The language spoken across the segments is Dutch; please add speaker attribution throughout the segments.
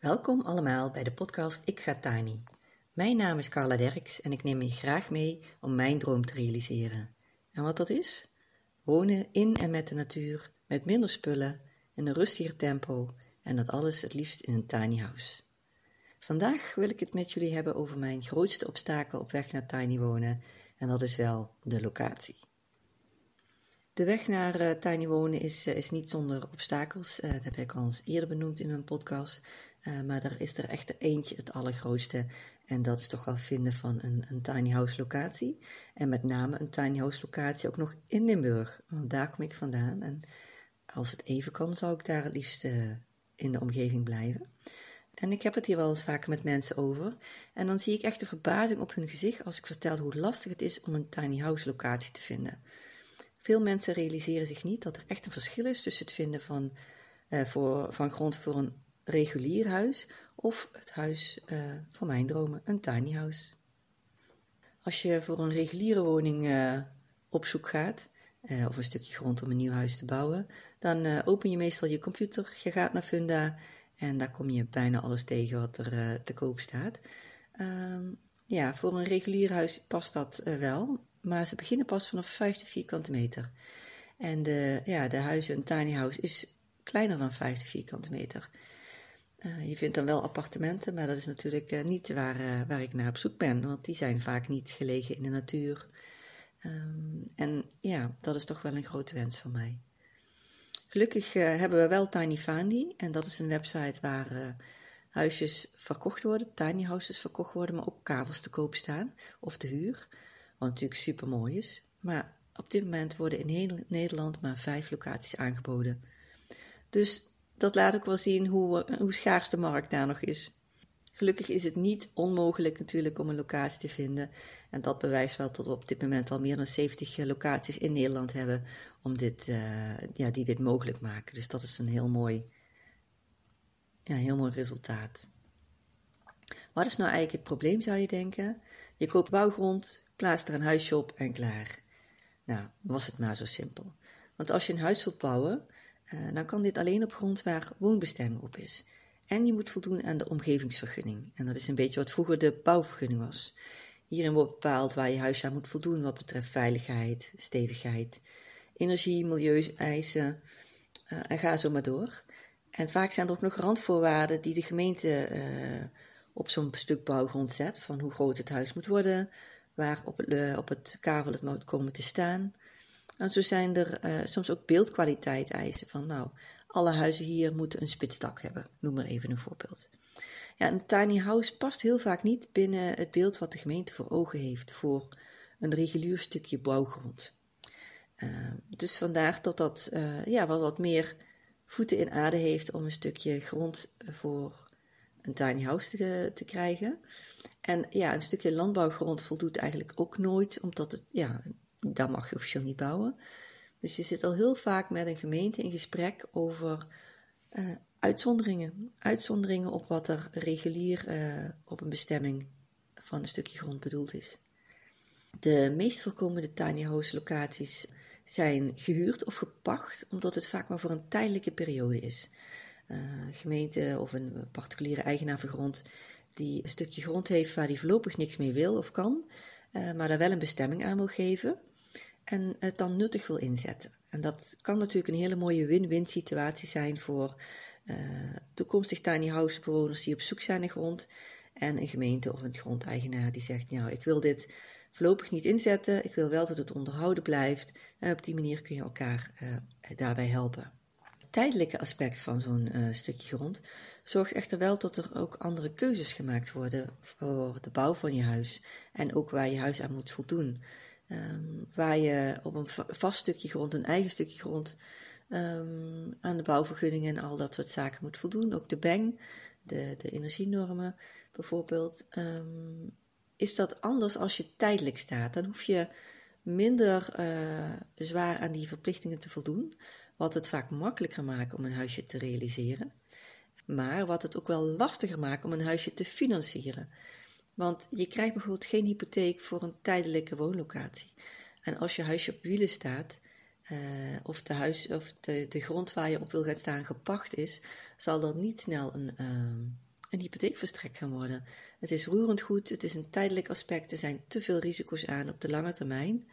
Speaker 1: Welkom allemaal bij de podcast Ik ga Tiny. Mijn naam is Carla Derks en ik neem je graag mee om mijn droom te realiseren. En wat dat is? Wonen in en met de natuur, met minder spullen, in een rustiger tempo en dat alles het liefst in een tiny house. Vandaag wil ik het met jullie hebben over mijn grootste obstakel op weg naar tiny wonen en dat is wel de locatie. De weg naar uh, tiny wonen is, uh, is niet zonder obstakels. Uh, dat heb ik al eens eerder benoemd in mijn podcast. maar er is er echt eentje het allergrootste. En dat is toch wel vinden van een, een tiny house locatie. En met name een tiny house locatie ook nog in Limburg. Want daar kom ik vandaan. En als het even kan, zou ik daar het liefst in de omgeving blijven. En ik heb het hier wel eens vaker met mensen over. En dan zie ik echt de verbazing op hun gezicht als ik vertel hoe lastig het is om een tiny house locatie te vinden. Veel mensen realiseren zich niet dat er echt een verschil is tussen het vinden van, uh, voor, van grond voor een regulier huis of het huis uh, van mijn dromen, een tiny house. Als je voor een reguliere woning uh, op zoek gaat, of een stukje grond om een nieuw huis te bouwen, dan open je meestal je computer, je gaat naar Funda en daar kom je bijna alles tegen wat er te koop staat. Ehm, ja, voor een regulier huis past dat wel, maar ze beginnen pas vanaf 50 vierkante meter. En de, ja, de huizen, een tiny house, is kleiner dan 50 vierkante meter. Uh, je vindt dan wel appartementen, maar dat is natuurlijk uh, niet waar, uh, waar ik naar op zoek ben, want die zijn vaak niet gelegen in de natuur. Um, en ja, dat is toch wel een grote wens van mij. Gelukkig hebben we wel Tiny Fandy, en dat is een website waar huisjes verkocht worden, tiny houses verkocht worden, maar ook kavels te koop staan of te huur. Wat natuurlijk super mooi is. Maar op dit moment worden in heel Nederland maar vijf locaties aangeboden. Dus dat laat ook wel zien hoe, hoe schaars de markt daar nog is. Gelukkig is het niet onmogelijk natuurlijk om een locatie te vinden. En dat bewijst wel dat we op dit moment al meer dan 70 locaties in Nederland hebben om dit, uh, ja, die dit mogelijk maken. Dus dat is een heel mooi, ja, heel mooi resultaat. Wat is nou eigenlijk het probleem, zou je denken? Je koopt bouwgrond, plaatst er een huisje op en klaar. Nou, was het maar zo simpel. Want als je een huis wilt bouwen, uh, dan kan dit alleen op grond waar woonbestemming op is. En je moet voldoen aan de omgevingsvergunning. En dat is een beetje wat vroeger de bouwvergunning was. Hierin wordt bepaald waar je huis aan moet voldoen wat betreft veiligheid, stevigheid, energie, milieueisen uh, en ga zo maar door. En vaak zijn er ook nog randvoorwaarden die de gemeente uh, op zo'n stuk bouwgrond zet, van hoe groot het huis moet worden, waar op het, uh, op het kavel het moet komen te staan. En zo zijn er uh, soms ook beeldkwaliteit eisen van nou, alle huizen hier moeten een spitsdak hebben. Noem maar even een voorbeeld. Ja, een tiny house past heel vaak niet binnen het beeld wat de gemeente voor ogen heeft voor een regulier stukje bouwgrond. Uh, dus vandaar dat dat uh, ja, wel wat meer voeten in aarde heeft om een stukje grond voor een tiny house te, te krijgen. En ja, een stukje landbouwgrond voldoet eigenlijk ook nooit, omdat het, ja, daar mag je officieel niet bouwen. Dus je zit al heel vaak met een gemeente in gesprek over uh, uitzonderingen. Uitzonderingen op wat er regulier uh, op een bestemming van een stukje grond bedoeld is. De meest voorkomende tiny house locaties zijn gehuurd of gepacht, omdat het vaak maar voor een tijdelijke periode is. Uh, gemeente of een particuliere eigenaar van grond die een stukje grond heeft waar hij voorlopig niks mee wil of kan, uh, maar daar wel een bestemming aan wil geven en het dan nuttig wil inzetten. En dat kan natuurlijk een hele mooie win-win situatie zijn voor uh, toekomstig tiny house bewoners die op zoek zijn naar grond en een gemeente of een grondeigenaar die zegt, nou ik wil dit voorlopig niet inzetten, ik wil wel dat het onderhouden blijft en op die manier kun je elkaar uh, daarbij helpen tijdelijke aspect van zo'n uh, stukje grond zorgt echter wel dat er ook andere keuzes gemaakt worden voor de bouw van je huis en ook waar je huis aan moet voldoen. Um, waar je op een vast stukje grond, een eigen stukje grond, um, aan de bouwvergunningen en al dat soort zaken moet voldoen. Ook de BENG, de, de energienormen bijvoorbeeld. Um, is dat anders als je tijdelijk staat? Dan hoef je minder uh, zwaar aan die verplichtingen te voldoen wat het vaak makkelijker maakt om een huisje te realiseren, maar wat het ook wel lastiger maakt om een huisje te financieren. Want je krijgt bijvoorbeeld geen hypotheek voor een tijdelijke woonlocatie. En als je huisje op wielen staat, uh, of, de, huis, of de, de grond waar je op wil gaan staan gepacht is, zal er niet snel een, uh, een hypotheek verstrekt gaan worden. Het is roerend goed, het is een tijdelijk aspect, er zijn te veel risico's aan op de lange termijn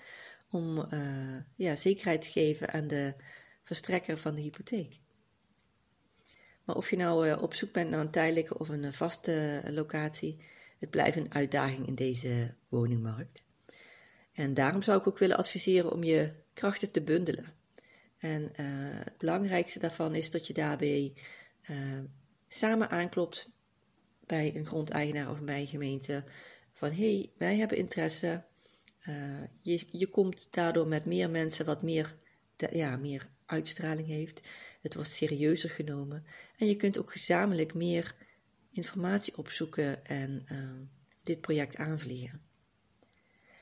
Speaker 1: om uh, ja, zekerheid te geven aan de verstrekker van de hypotheek. Maar of je nou uh, op zoek bent naar een tijdelijke of een vaste locatie, het blijft een uitdaging in deze woningmarkt. En daarom zou ik ook willen adviseren om je krachten te bundelen. En het belangrijkste daarvan is dat je daarbij samen aanklopt bij een grondeigenaar of bij een gemeente van hé, hey, wij hebben interesse. Je, je komt daardoor met meer mensen wat meer, ja, meer uitstraling heeft. Het wordt serieuzer genomen. En je kunt ook gezamenlijk meer informatie opzoeken en uh, dit project aanvliegen.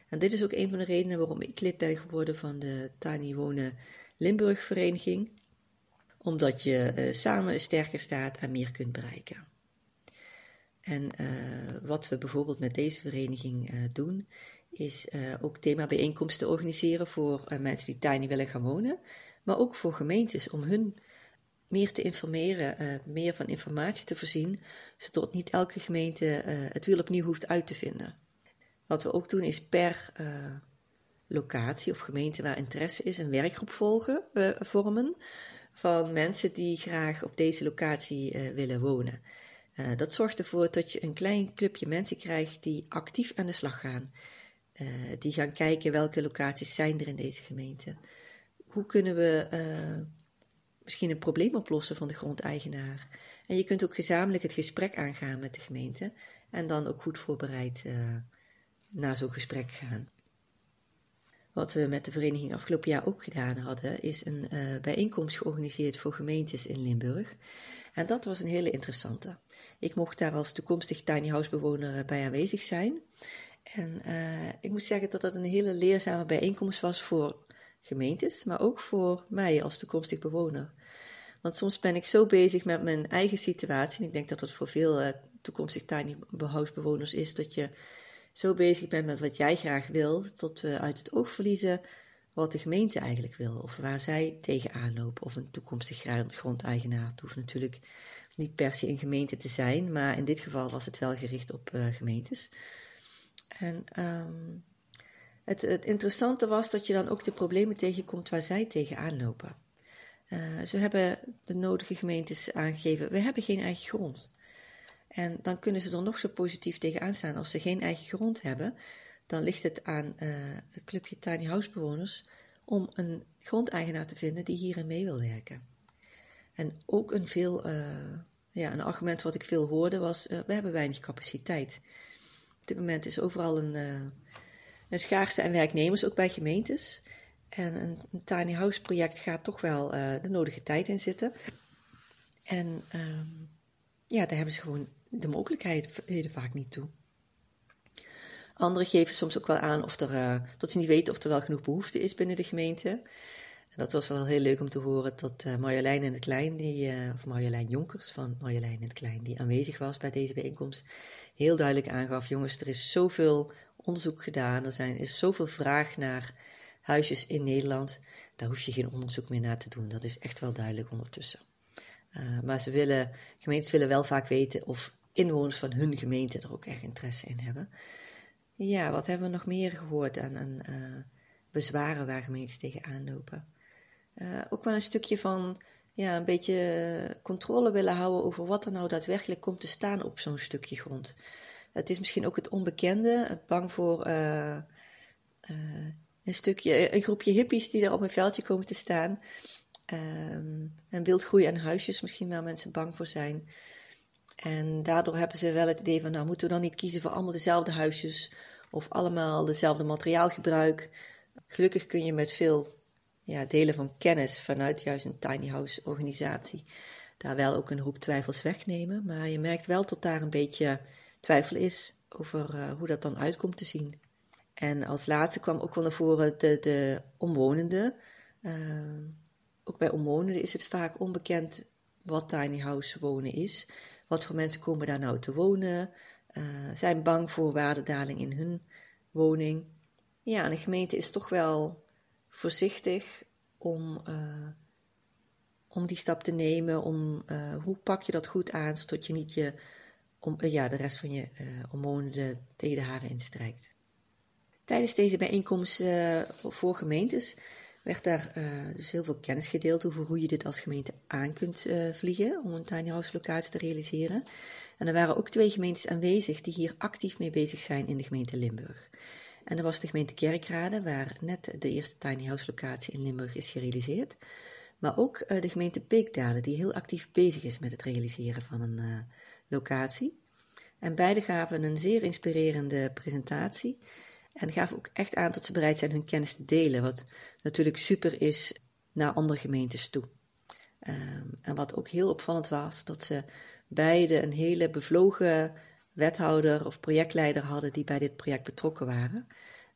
Speaker 1: En dit is ook een van de redenen waarom ik lid ben geworden van de Tiny Wonen Limburg Vereniging. Omdat je uh, samen sterker staat en meer kunt bereiken. En uh, wat we bijvoorbeeld met deze vereniging uh, doen, is uh, ook themabijeenkomsten organiseren voor mensen die tiny willen gaan wonen, maar ook voor gemeentes om hun meer te informeren, meer van informatie te voorzien, zodat niet elke gemeente het wiel opnieuw hoeft uit te vinden. Wat we ook doen is per locatie of gemeente waar interesse is een werkgroep volgen, vormen van mensen die graag op deze locatie willen wonen. Dat zorgt ervoor dat je een klein clubje mensen krijgt die actief aan de slag gaan. Die gaan kijken welke locaties zijn er in deze gemeente. Hoe kunnen we uh, misschien een probleem oplossen van de grondeigenaar? En je kunt ook gezamenlijk het gesprek aangaan met de gemeente en dan ook goed voorbereid naar zo'n gesprek gaan. Wat we met de vereniging afgelopen jaar ook gedaan hadden, is een uh, bijeenkomst georganiseerd voor gemeentes in Limburg. En dat was een hele interessante. Ik mocht daar als toekomstig tiny house bewoner eh, bij aanwezig zijn. En ik moet zeggen dat dat een hele leerzame bijeenkomst was voor gemeentes, maar ook voor mij als toekomstig bewoner. Want soms ben ik zo bezig met mijn eigen situatie, en ik denk dat dat voor veel uh, toekomstig tiny house bewoners is, dat je zo bezig bent met wat jij graag wilt, tot we uit het oog verliezen wat de gemeente eigenlijk wil, of waar zij tegenaan lopen, of een toekomstig grondeigenaar. Het hoeft natuurlijk niet per se een gemeente te zijn, maar in dit geval was het wel gericht op uh, gemeentes. En um, het, het, interessante was dat je dan ook de problemen tegenkomt waar zij tegenaan lopen. Uh, zo hebben de nodige gemeentes aangegeven: we hebben geen eigen grond. En dan kunnen ze er nog zo positief tegenaan staan. Als ze geen eigen grond hebben, dan ligt het aan uh, het clubje Tiny House bewoners om een grondeigenaar te vinden die hierin mee wil werken. En ook een, veel, uh, ja, een argument wat ik veel hoorde was, we hebben weinig capaciteit. Op dit moment is overal een, een schaarste aan werknemers, ook bij gemeentes. En een, tiny house project gaat toch wel de nodige tijd in zitten. En ehm, ja, daar hebben ze gewoon de mogelijkheden vaak niet toe. Anderen geven soms ook wel aan of er, uh, dat ze niet weten of er wel genoeg behoefte is binnen de gemeente. Dat was wel heel leuk om te horen dat uh, Marjolein in het Klein, die, uh, of Marjolein Jonkers van Marjolein in het Klein, die aanwezig was bij deze bijeenkomst, heel duidelijk aangaf: jongens, er is zoveel onderzoek gedaan, er zijn, is zoveel vraag naar huisjes in Nederland. Daar hoef je geen onderzoek meer naar te doen. Dat is echt wel duidelijk ondertussen. maar ze willen, gemeentes willen wel vaak weten of inwoners van hun gemeente er ook echt interesse in hebben. Ja, wat hebben we nog meer gehoord aan, bezwaren waar gemeentes tegenaan lopen? Uh, ook wel een stukje van ja, een beetje controle willen houden over wat er nou daadwerkelijk komt te staan op zo'n stukje grond. Het is misschien ook het onbekende, bang voor uh, een stukje, een groepje hippies die er op een veldje komen te staan. Um, een wildgroei aan huisjes, misschien waar mensen bang voor zijn. En daardoor hebben ze wel het idee van, nou moeten we dan niet kiezen voor allemaal dezelfde huisjes of allemaal dezelfde materiaalgebruik. Gelukkig kun je met veel ja, delen van kennis vanuit juist een tiny house organisatie daar wel ook een hoop twijfels wegnemen. Maar je merkt wel dat daar een beetje twijfel is over uh, hoe dat dan uitkomt te zien. En als laatste kwam ook wel naar voren de, de omwonenden. Uh, ook bij omwonenden is het vaak onbekend wat tiny house wonen is. Wat voor mensen komen daar nou te wonen? Uh, zijn bang voor waardedaling in hun woning. Ja, en de gemeente is toch wel voorzichtig om, uh, om die stap te nemen. Om, uh, hoe pak je dat goed aan, zodat je niet je om, ja, de rest van je hormonen tegen de haren instrijkt. Tijdens deze bijeenkomst voor gemeentes werd daar dus heel veel kennis gedeeld over hoe je dit als gemeente aan kunt vliegen om een tiny house locatie te realiseren. En er waren ook twee gemeentes aanwezig die hier actief mee bezig zijn in de gemeente Limburg. En dat was de gemeente Kerkrade, waar net de eerste tiny house locatie in Limburg is gerealiseerd. Maar ook uh, de gemeente Beekdalen, die heel actief bezig is met het realiseren van een uh, locatie. En beide gaven een zeer inspirerende presentatie. En gaven ook echt aan dat ze bereid zijn hun kennis te delen. Wat natuurlijk super is naar andere gemeentes toe. Um, en wat ook heel opvallend was, dat ze beide een hele bevlogen wethouder of projectleider hadden die bij dit project betrokken waren.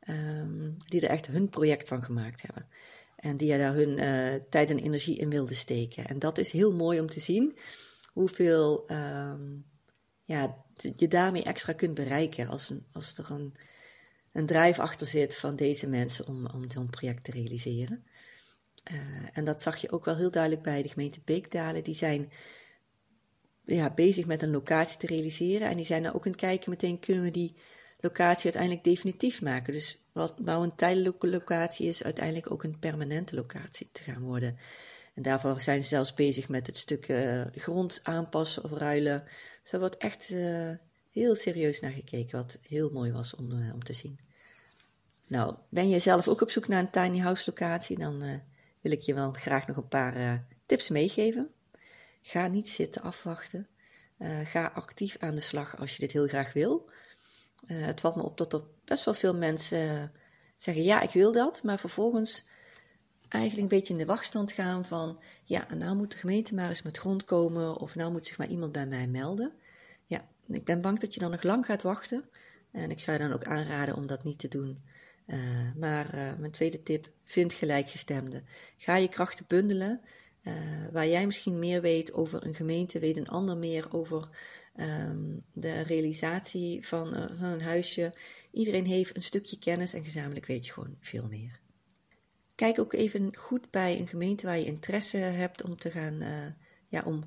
Speaker 1: Um, die er echt hun project van gemaakt hebben. En die daar hun uh, tijd en energie in wilden steken. En dat is heel mooi om te zien hoeveel um, ja, je daarmee extra kunt bereiken als, als er een, een drijf achter zit van deze mensen om, om zo'n project te realiseren. Uh, en dat zag je ook wel heel duidelijk bij de gemeente Beekdalen. Die zijn ja, bezig met een locatie te realiseren. En die zijn dan ook aan het kijken meteen, kunnen we die locatie uiteindelijk definitief maken? Dus wat nou een tijdelijke locatie is, uiteindelijk ook een permanente locatie te gaan worden. En daarvoor zijn ze zelfs bezig met het stuk uh, grond aanpassen of ruilen. Dus daar wordt echt uh, heel serieus naar gekeken, wat heel mooi was om, uh, om te zien. Nou, ben je zelf ook op zoek naar een tiny house locatie, dan wil ik je wel graag nog een paar tips meegeven. Ga niet zitten afwachten. Uh, ga actief aan de slag als je dit heel graag wil. Uh, het valt me op dat er best wel veel mensen zeggen: ja, ik wil dat, maar vervolgens eigenlijk een beetje in de wachtstand gaan van: ja, nou moet de gemeente maar eens met grond komen, of nou moet zich maar iemand bij mij melden. Ja, ik ben bang dat je dan nog lang gaat wachten. En ik zou je dan ook aanraden om dat niet te doen. Uh, maar mijn tweede tip: vind gelijkgestemden. Ga je krachten bundelen. Uh, waar jij misschien meer weet over een gemeente, weet een ander meer over um, de realisatie van, uh, van een huisje. Iedereen heeft een stukje kennis en gezamenlijk weet je gewoon veel meer. Kijk ook even goed bij een gemeente waar je interesse hebt om te gaan, uh, ja, om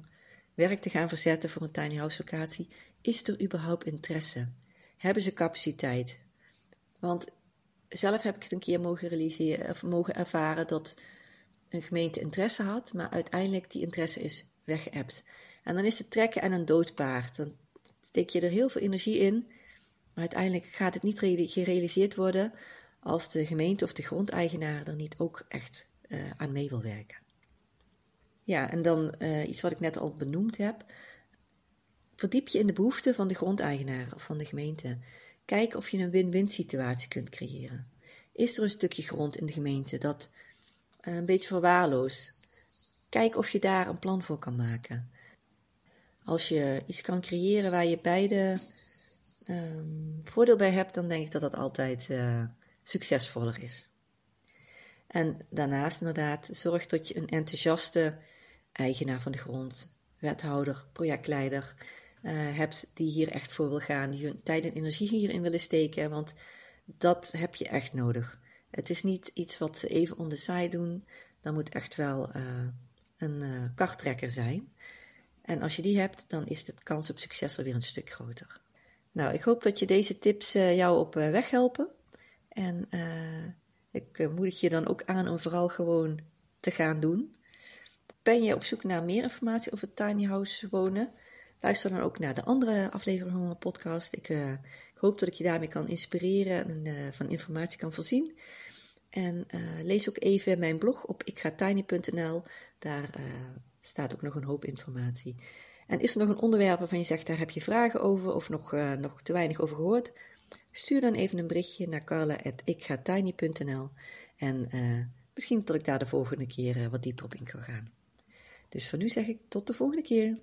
Speaker 1: werk te gaan verzetten voor een tiny house locatie. Is er überhaupt interesse? Hebben ze capaciteit? Want zelf heb ik het een keer mogen realiseren of mogen ervaren dat een gemeente interesse had, maar uiteindelijk die interesse is weggeëpt. En dan is het trekken en een doodpaard. Dan steek je er heel veel energie in, maar uiteindelijk gaat het niet gerealiseerd worden als de gemeente of de grondeigenaar er niet ook echt uh, aan mee wil werken. Ja, en dan uh, iets wat ik net al benoemd heb. Verdiep je in de behoeften van de grondeigenaar of van de gemeente. Kijk of je een win-win situatie kunt creëren. Is er een stukje grond in de gemeente dat eh, een beetje verwaarloosd. Kijk of je daar een plan voor kan maken. Als je iets kan creëren waar je beide um, voordeel bij hebt, dan denk ik dat dat altijd uh, succesvoller is. En daarnaast inderdaad, zorg dat je een enthousiaste eigenaar van de grond, wethouder, projectleider uh, hebt die hier echt voor wil gaan, die hun tijd en energie hierin willen steken, want dat heb je echt nodig. Het is niet iets wat ze even on the side doen. Dan moet echt wel uh, een uh, karttrekker zijn. En als je die hebt, dan is de kans op succes alweer een stuk groter. Nou, ik hoop dat je deze tips uh, jou op weg helpen. En ik moedig je dan ook aan om vooral gewoon te gaan doen. Ben je op zoek naar meer informatie over tiny house wonen? Luister dan ook naar de andere afleveringen van mijn podcast. Ik, uh, ik hoop dat ik je daarmee kan inspireren en uh, van informatie kan voorzien. En uh, lees ook even mijn blog op ikgatiny.nl. Daar staat ook nog een hoop informatie. En is er nog een onderwerp waarvan je zegt, daar heb je vragen over of nog, nog te weinig over gehoord? Stuur dan even een berichtje naar carla.ikgatiny.nl en misschien dat ik daar de volgende keer wat dieper op in kan gaan. Dus voor nu zeg ik tot de volgende keer.